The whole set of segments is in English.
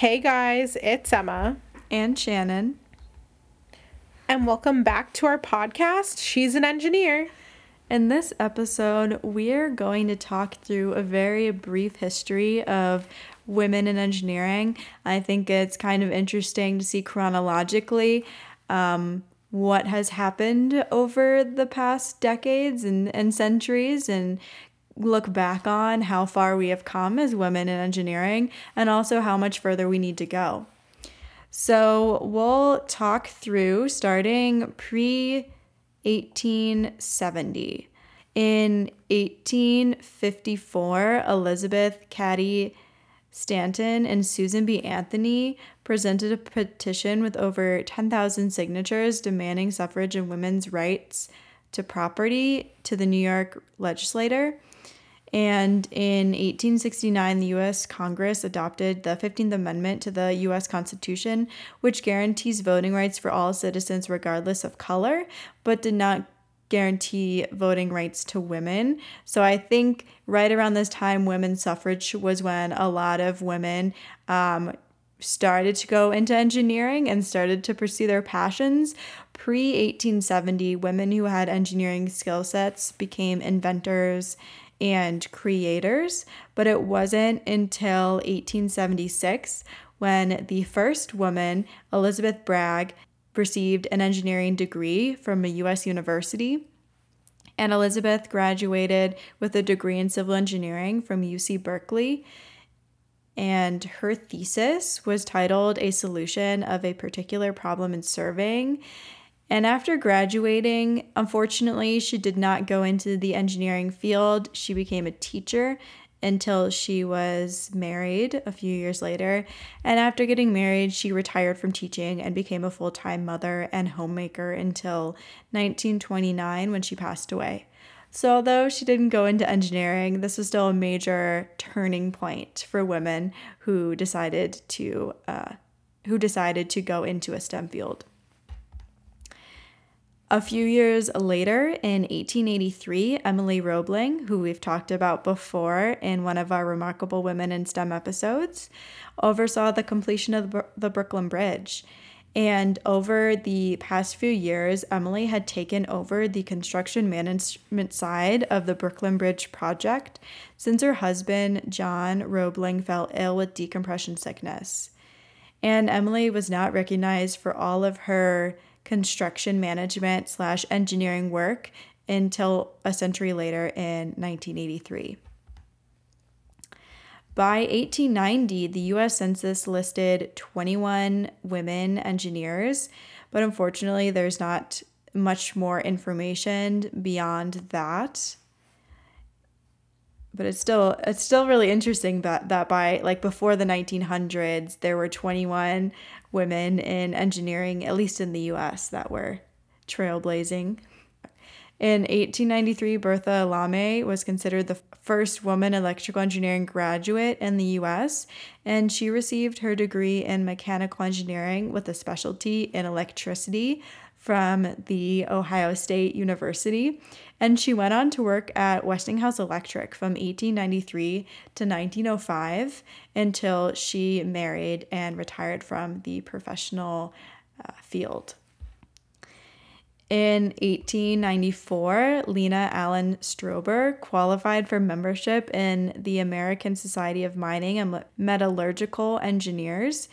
Hey guys, it's Emma. And Shannon. And welcome back to our podcast, She's an Engineer. In this episode, we're going to talk through a very brief history of women in engineering. I think it's kind of interesting to see chronologically um, what has happened over the past decades and, and centuries and look back on how far we have come as women in engineering and also how much further we need to go. So, we'll talk through starting pre 1870. In 1854, Elizabeth Cady Stanton and Susan B. Anthony presented a petition with over 10,000 signatures demanding suffrage and women's rights to property to the New York legislator. And in 1869, the US Congress adopted the 15th Amendment to the US Constitution, which guarantees voting rights for all citizens regardless of color, but did not guarantee voting rights to women. So I think right around this time, women's suffrage was when a lot of women um, started to go into engineering and started to pursue their passions. Pre 1870, women who had engineering skill sets became inventors and creators, but it wasn't until 1876 when the first woman, Elizabeth Bragg, received an engineering degree from a US university. And Elizabeth graduated with a degree in civil engineering from UC Berkeley. And her thesis was titled A Solution of a Particular Problem in Surveying. And after graduating, unfortunately, she did not go into the engineering field. She became a teacher until she was married a few years later. And after getting married, she retired from teaching and became a full time mother and homemaker until 1929 when she passed away. So, although she didn't go into engineering, this was still a major turning point for women who decided to uh, who decided to go into a STEM field. A few years later, in 1883, Emily Roebling, who we've talked about before in one of our Remarkable Women in STEM episodes, oversaw the completion of the Brooklyn Bridge. And over the past few years, Emily had taken over the construction management side of the Brooklyn Bridge project since her husband, John Roebling, fell ill with decompression sickness. And Emily was not recognized for all of her construction management slash engineering work until a century later in 1983. By 1890, the US Census listed 21 women engineers, but unfortunately, there's not much more information beyond that. But it's still it's still really interesting that that by like before the 1900s there were 21 women in engineering, at least in the US, that were trailblazing. In 1893, Bertha Lamme was considered the first woman electrical engineering graduate in the US, and she received her degree in mechanical engineering with a specialty in electricity from the Ohio State University. And she went on to work at Westinghouse Electric from 1893 to 1905 until she married and retired from the professional uh, field. In 1894, Lena Allen Stoiber qualified for membership in the American Society of Mining and Metallurgical Engineers,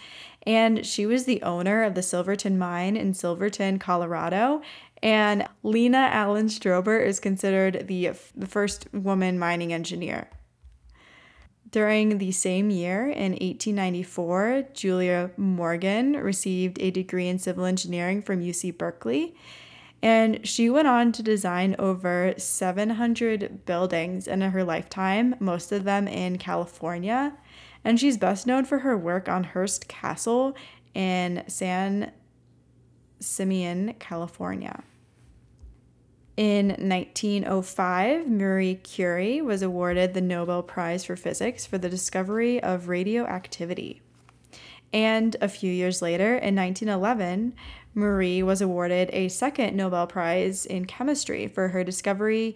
and she was the owner of the Silverton Mine in Silverton, Colorado, and Lena Allen Stoiber is considered the, the first woman mining engineer. During the same year, in 1894, Julia Morgan received a degree in civil engineering from UC Berkeley, and she went on to design over 700 buildings in her lifetime, most of them in California. And she's best known for her work on Hearst Castle in San Simeon, California. In 1905, Marie Curie was awarded the Nobel Prize for Physics for the discovery of radioactivity. And a few years later, in 1911, Marie was awarded a second Nobel Prize in chemistry for her discovery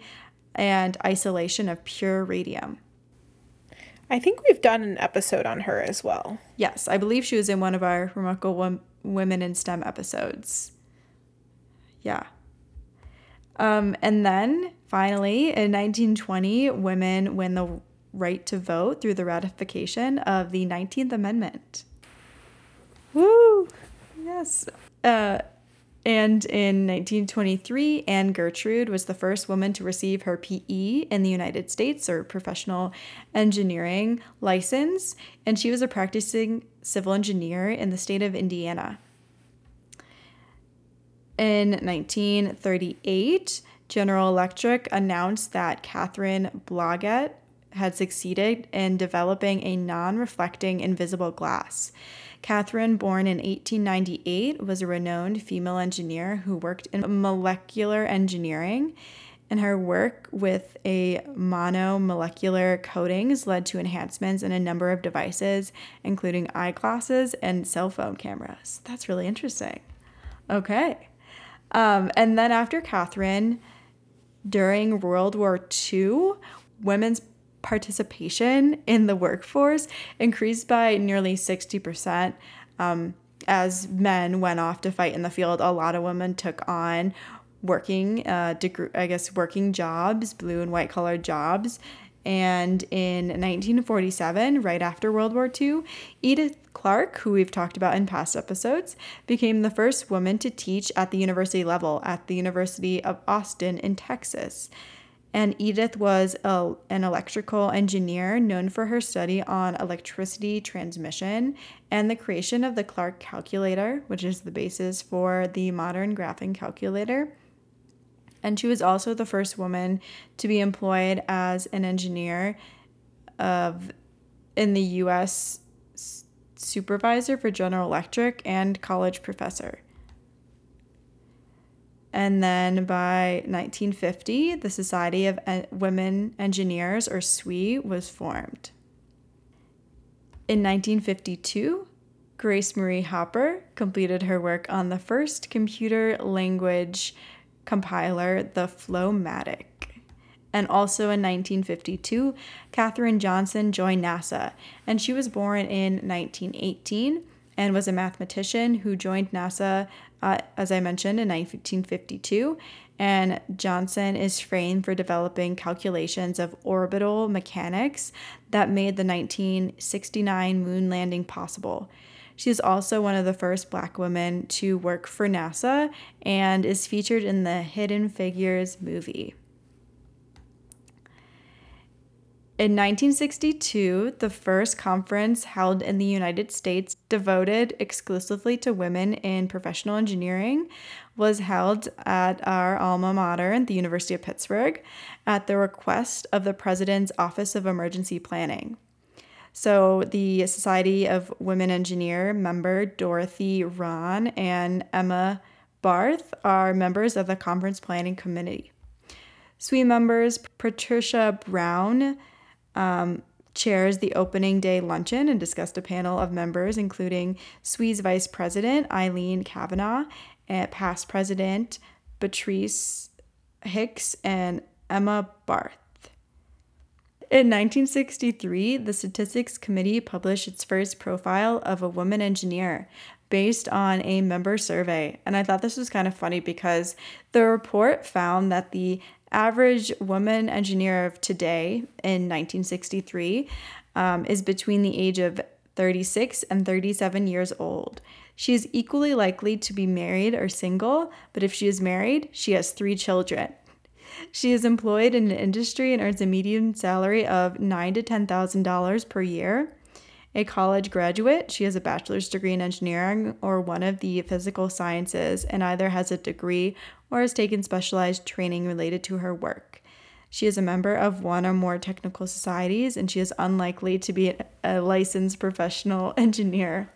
and isolation of pure radium. I think we've done an episode on her as well. Yes, I believe she was in one of our Remarkable Wom- Women in STEM episodes. Yeah. Um, and then finally, in 1920, women win the right to vote through the ratification of the 19th Amendment. Woo! Yes. Uh, and in 1923, Anne Gertrude was the first woman to receive her PE in the United States or professional engineering license, and she was a practicing civil engineer in the state of Indiana. In 1938, General Electric announced that Katharine Blodgett had succeeded in developing a non reflecting invisible glass. Katharine, born in 1898, was a renowned female engineer who worked in molecular engineering, and her work with a monomolecular coatings led to enhancements in a number of devices, including eyeglasses and cell phone cameras. That's really interesting. Okay. Um, and then after Katharine, during World War II, women's participation in the workforce increased by nearly 60%. Um, as men went off to fight in the field, a lot of women took on working, uh, degree, I guess, working jobs, blue and white collar jobs. And in 1947, right after World War II, Edith Clarke, who we've talked about in past episodes, became the first woman to teach at the university level at the University of Austin in Texas. And Edith was a, an electrical engineer known for her study on electricity transmission and the creation of the Clarke calculator, which is the basis for the modern graphing calculator. And she was also the first woman to be employed as an engineer of in the US supervisor for General Electric and college professor. And then by 1950, the Society of Women Engineers, or SWE, was formed. In 1952, Grace Marie Hopper completed her work on the first computer language compiler, the FLOW-MATIC. And also in 1952, Katherine Johnson joined NASA, and she was born in 1918 and was a mathematician who joined NASA, uh, as I mentioned, in 1952. And Johnson is framed for developing calculations of orbital mechanics that made the 1969 moon landing possible. She is also one of the first black women to work for NASA and is featured in the Hidden Figures movie. In 1962, the first conference held in the United States devoted exclusively to women in professional engineering was held at our alma mater, the University of Pittsburgh, at the request of the President's Office of Emergency Planning. So, the Society of Women Engineer member Dorothy Rahn and Emma Barth are members of the Conference Planning Committee. SWE members Patricia Brown, um, chairs the opening day luncheon and discussed a panel of members, including SWE's Vice President Eileen Kavanaugh, and past President Beatrice Hicks, and Emma Barth. In 1963, the Statistics Committee published its first profile of a woman engineer based on a member survey. And I thought this was kind of funny because the report found that the average woman engineer of today in 1963 um, is between the age of 36 and 37 years old. She is equally likely to be married or single, but if she is married, she has three children. She is employed in an industry and earns a median salary of nine to ten thousand dollars per year. A college graduate, she has a bachelor's degree in engineering or one of the physical sciences and either has a degree or has taken specialized training related to her work. She is a member of one or more technical societies and she is unlikely to be a licensed professional engineer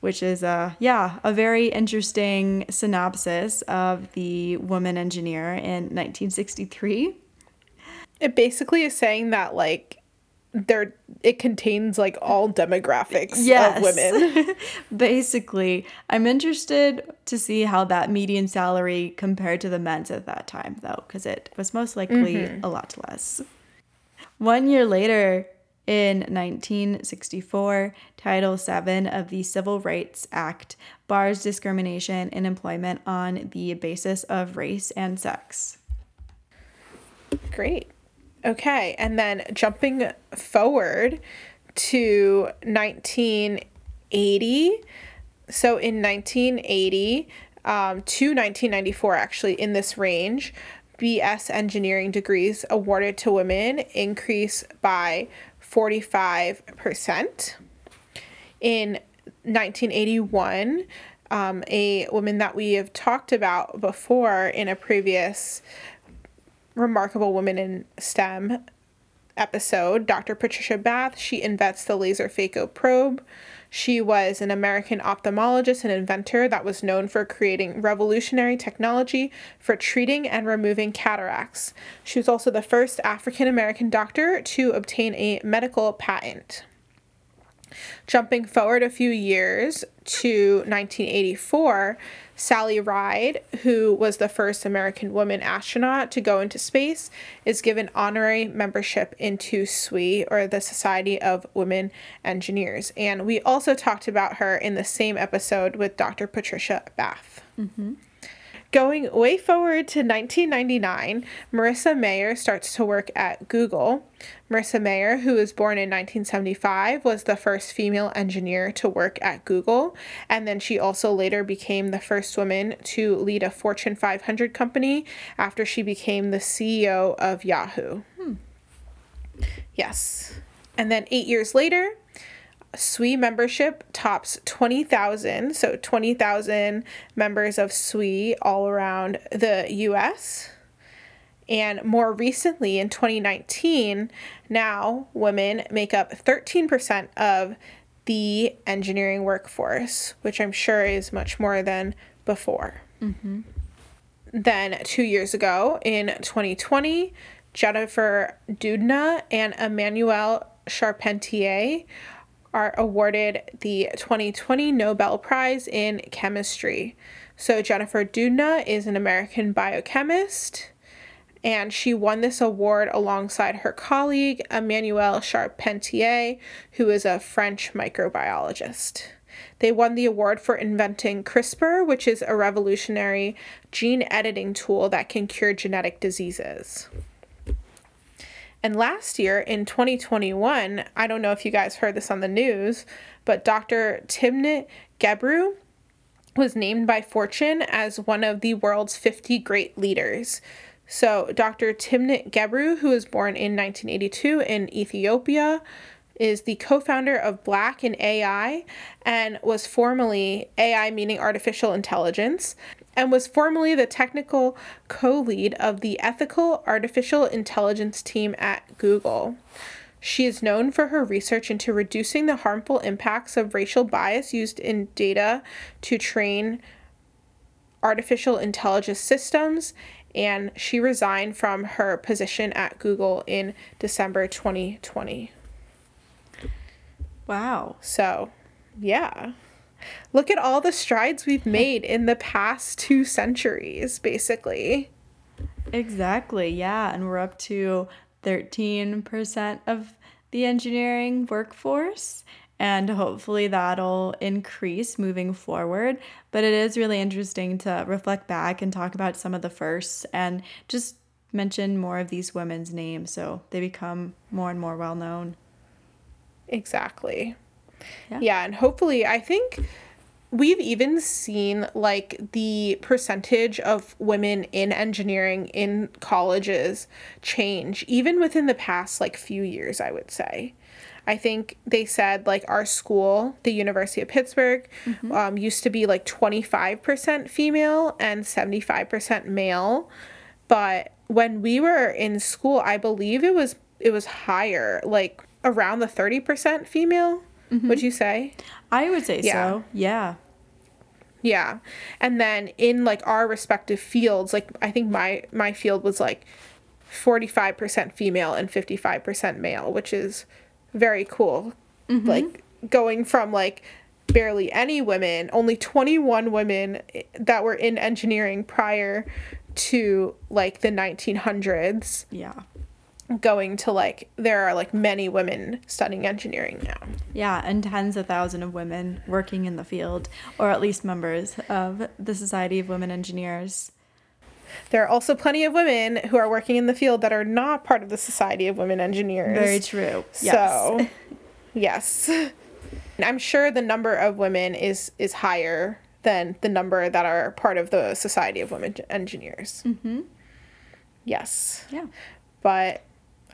which is uh yeah a very interesting synopsis of the woman engineer in 1963 it basically is saying that like there it contains like all demographics yes. of women basically i'm interested to see how that median salary compared to the men's at that time though because it was most likely mm-hmm. a lot less one year later In 1964, Title VII of the Civil Rights Act bars discrimination in employment on the basis of race and sex. Great. Okay, and then jumping forward to 1980. So in 1980 um, to 1994, actually, in this range, BS engineering degrees awarded to women increase by 45%. In 1981, um, a woman that we have talked about before in a previous Remarkable Women in STEM episode, Dr. Patricia Bath, she invents the laser phaco probe. She was an American ophthalmologist and inventor that was known for creating revolutionary technology for treating and removing cataracts. She was also the first African American doctor to obtain a medical patent. Jumping forward a few years to 1984, Sally Ride, who was the first American woman astronaut to go into space, is given honorary membership into SWE, or the Society of Women Engineers. And we also talked about her in the same episode with Dr. Patricia Bath. Mm-hmm. Going way forward to 1999, Marissa Mayer starts to work at Google. Marissa Mayer, who was born in 1975, was the first female engineer to work at Google, and then she also later became the first woman to lead a Fortune 500 company after she became the CEO of Yahoo. Hmm. Yes. And then eight years later, SWE membership tops 20,000, so 20,000 members of SWE all around the US. And more recently, in 2019, now women make up 13% of the engineering workforce, which I'm sure is much more than before. Mm-hmm. Then, two years ago, in 2020, Jennifer Doudna and Emmanuelle Charpentier are awarded the 2020 Nobel Prize in Chemistry. So, Jennifer Doudna is an American biochemist, and she won this award alongside her colleague, Emmanuelle Charpentier, who is a French microbiologist. They won the award for inventing CRISPR, which is a revolutionary gene editing tool that can cure genetic diseases. And last year in 2021, I don't know if you guys heard this on the news, but Dr. Timnit Gebru was named by Fortune as one of the world's 50 great leaders. So, Dr. Timnit Gebru, who was born in 1982 in Ethiopia, is the co founder of Black in AI and was formerly AI meaning artificial intelligence and was formerly the technical co lead of the ethical artificial intelligence team at Google. She is known for her research into reducing the harmful impacts of racial bias used in data to train artificial intelligence systems, and she resigned from her position at Google in December 2020. Wow. So, yeah. Look at all the strides we've made in the past two centuries, basically. Exactly, yeah. And we're up to 13% of the engineering workforce. And hopefully that'll increase moving forward. But it is really interesting to reflect back and talk about some of the firsts and just mention more of these women's names so they become more and more well known. Exactly. Yeah. yeah, and hopefully, I think we've even seen like the percentage of women in engineering in colleges change even within the past like few years i would say i think they said like our school the university of pittsburgh mm-hmm. um, used to be like 25% female and 75% male but when we were in school i believe it was it was higher like around the 30% female Mm-hmm. Would you say? I would say yeah. so. Yeah. Yeah. And then in like our respective fields, like I think my my field was like 45% female and 55% male, which is very cool. Mm-hmm. Like going from like barely any women, only 21 women that were in engineering prior to like the 1900s. Yeah. Going to like there are like many women studying engineering now. Yeah, and tens of thousands of women working in the field, or at least members of the Society of Women Engineers. There are also plenty of women who are working in the field that are not part of the Society of Women Engineers. Very true. So, yes. I'm sure the number of women is is higher than the number that are part of the Society of Women Engineers. Mm-hmm. Yes. Yeah. But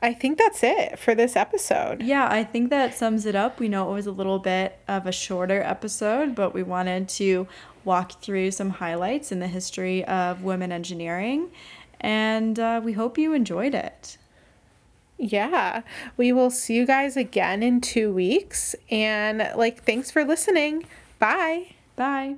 I think that's it for this episode. Yeah, I think that sums it up. We know it was a little bit of a shorter episode, but we wanted to walk through some highlights in the history of women engineering, and uh, we hope you enjoyed it. Yeah, we will see you guys again in two weeks. And like, thanks for listening. Bye. Bye.